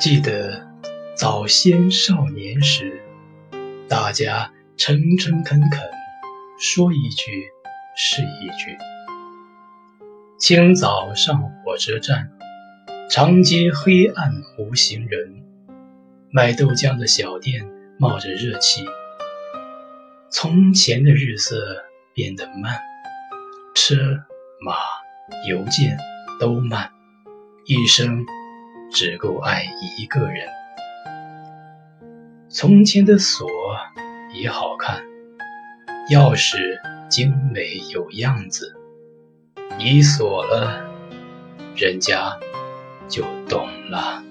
记得早先少年时，大家诚诚恳恳，说一句是一句。清早上火车站，长街黑暗无行人，卖豆浆的小店冒着热气。从前的日色变得慢，车马邮件都慢，一生。只够爱一个人。从前的锁也好看，钥匙精美有样子。你锁了，人家就懂了。